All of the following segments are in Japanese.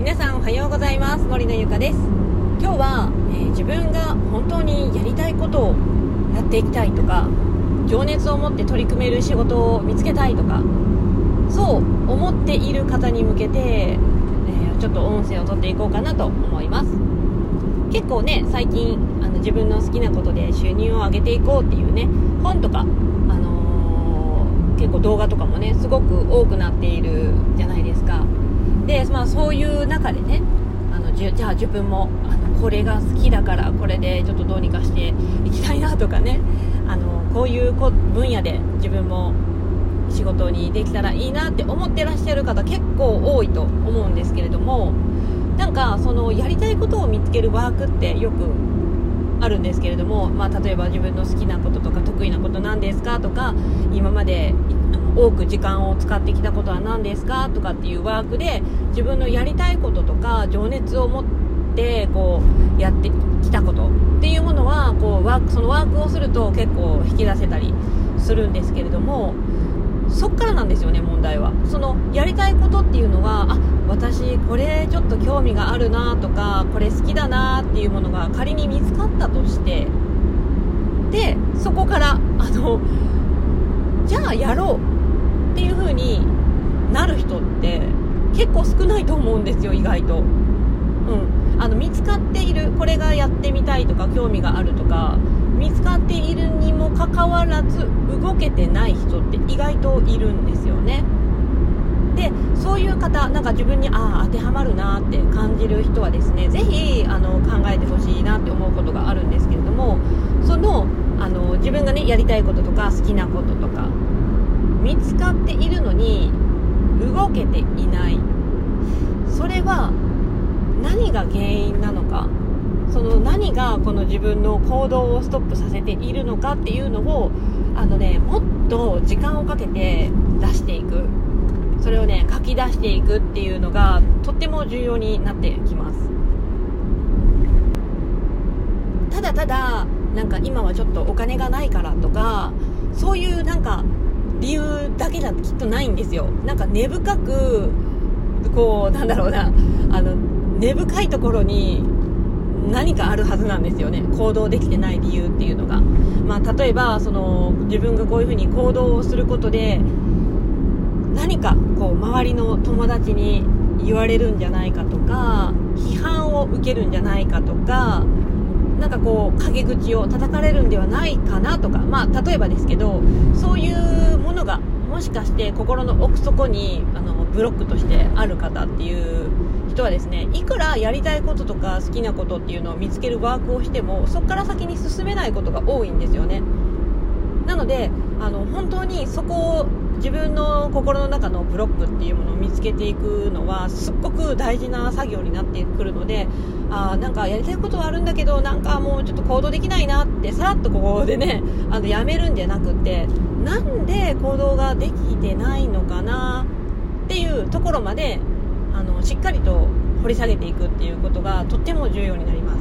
皆さんおはようございます。森のゆかです。今日は、えー、自分が本当にやりたいことをやっていきたいとか情熱を持って取り組める仕事を見つけたいとかそう思っている方に向けて、えー、ちょっと音声を取っていこうかなと思います。結構ね最近あの自分の好きなことで収入を上げていこうっていうね本とか、あのー、結構動画とかもねすごく多くなっているじゃないですか。で、まあ、そういう中でねあのじじゃあ自分もあのこれが好きだからこれでちょっとどうにかしていきたいなとかねあのこういう分野で自分も仕事にできたらいいなって思ってらっしゃる方結構多いと思うんですけれどもなんかそのやりたいことを見つけるワークってよくあるんですけれども、まあ、例えば自分の好きなこととか得意なことなんですかとか今まで多く時間を使ってきたことは何ですかとかっていうワークで自分のやりたいこととか情熱を持ってこうやってきたことっていうものはこうワークそのワークをすると結構引き出せたりするんですけれどもそっからなんですよね問題はそのやりたいことっていうのはあ私これちょっと興味があるなとかこれ好きだなっていうものが仮に見つかったとしてでそこからあのじゃあやろうっていう風になる人って結構少ないと思うんですよ意外と。っているこれがやってみたいとか興味があるとか見つかっているにもかかわらず動けてない人って意外といるんですよね。でそういう方なんか自分にああ当てはまるなって感じる人はですね是非あの考えてほしいなって思うことがあるんですけれどもそのあの自分がねやりたいこととか好きなこととか見つかっているのに動けていない。それは何が原因なのかその何がこの自分の行動をストップさせているのかっていうのをあのねもっと時間をかけて出していく。それをね書き出していくっていうのがとっても重要になってきます。ただただなんか今はちょっとお金がないからとかそういうなんか理由だけだときっとないんですよ。なんか根深くこうなんだろうなあの根深いところに何かあるはずなんですよね。行動できてない理由っていうのが、まあ、例えばその自分がこういうふうに行動をすることで何かこう周りの友達に言われるんじゃないかとか批判を受けるんじゃないかとかなんかこう陰口を叩かれるんではないかなとか、まあ、例えばですけどそういうものがもしかして心の奥底にあのブロックとしてある方っていう人はですねいくらやりたいこととか好きなことっていうのを見つけるワークをしてもそこから先に進めないことが多いんですよね。なのであの本当にそこを自分の心の中のブロックっていうものを見つけていくのはすっごく大事な作業になってくるのであなんかやりたいことはあるんだけどなんかもうちょっと行動できないなってさらっとここでねあのやめるんじゃなくってなんで行動ができてないのかなっていうところまであのしっかりと掘り下げていくっていうことがとっても重要になります。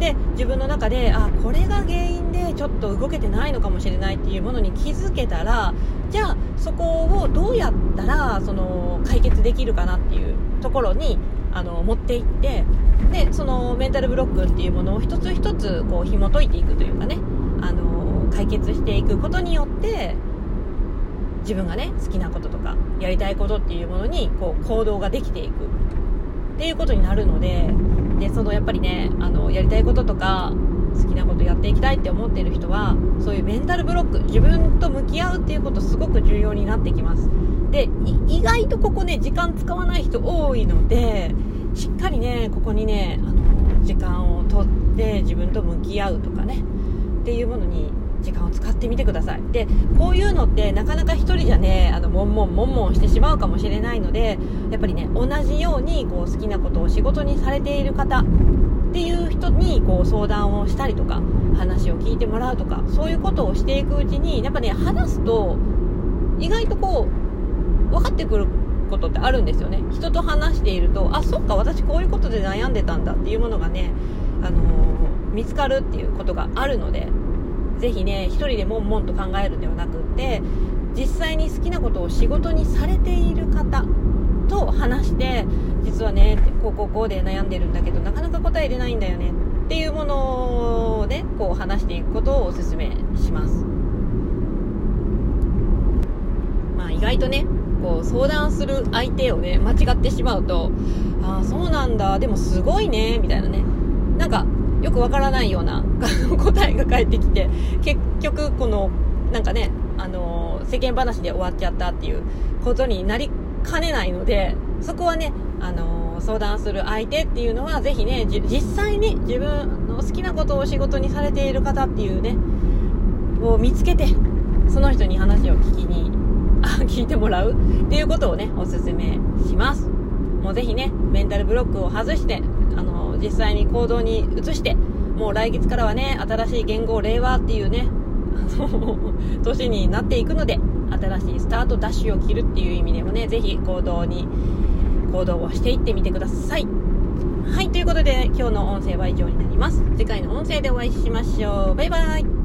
で自分の中であこれが原因でちょっと動けてないのかもしれないっていうものに気づけたらじゃあそこをどうやったらその解決できるかなっていうところにあの持っていってでそのメンタルブロックっていうものを一つ一つこう紐解いていくというかねあの解決していくことによって自分がね好きなこととかやりたいことっていうものにこう行動ができていく。っていうことになるのででそのやっぱりねあのやりたいこととか好きなことやっていきたいって思っている人はそういうメンタルブロック自分と向き合うっていうことすごく重要になってきます。で意外とここね時間使わない人多いのでしっかりねここにねあの時間をとって自分と向き合うとかねっていうものに時間を使ってみてください。でこういうのってなかなか人じゃねあのもんもんもんもんしてしまうかもしれないのでやっぱりね同じようにこう好きなことを仕事にされている方っていう人にこう相談をしたりとか話を聞いてもらうとかそういうことをしていくうちにやっぱね話すと意外とこう分かってくることってあるんですよね。人と話しているとあそっか私こういうことで悩んでたんだっていうものがね、あのー、見つかるっていうことがあるのでぜひね1人で悶々と考えるんではなくって実際に好きなことを仕事にされている方と話して実はねこうこうこうで悩んでるんだけどなかなか答えれないんだよねっていうものをねこう話していくことをお勧めします。まあ意外とねこう相談する相手をね間違ってしまうとああそうなんだでもすごいねみたいなね。なんかよくわからないような 答えが返ってきて結局このなんかねあの世間話で終わっちゃったっていうことになりかねないのでそこはねあの相談する相手っていうのはぜひね実際に自分の好きなことを仕事にされている方っていうねを見つけてその人に話を聞きに聞いてもらうっていうことをねおすすめします。もうぜひねメンタルブロックを外してあの実際に行動に移してもう来月からはね新しい言語令和っていうね 年になっていくので新しいスタートダッシュを切るっていう意味でもね是非行動に行動をしていってみてください。はいということで今日の音声は以上になります。次回の音声でお会いしましょう。バイバイ。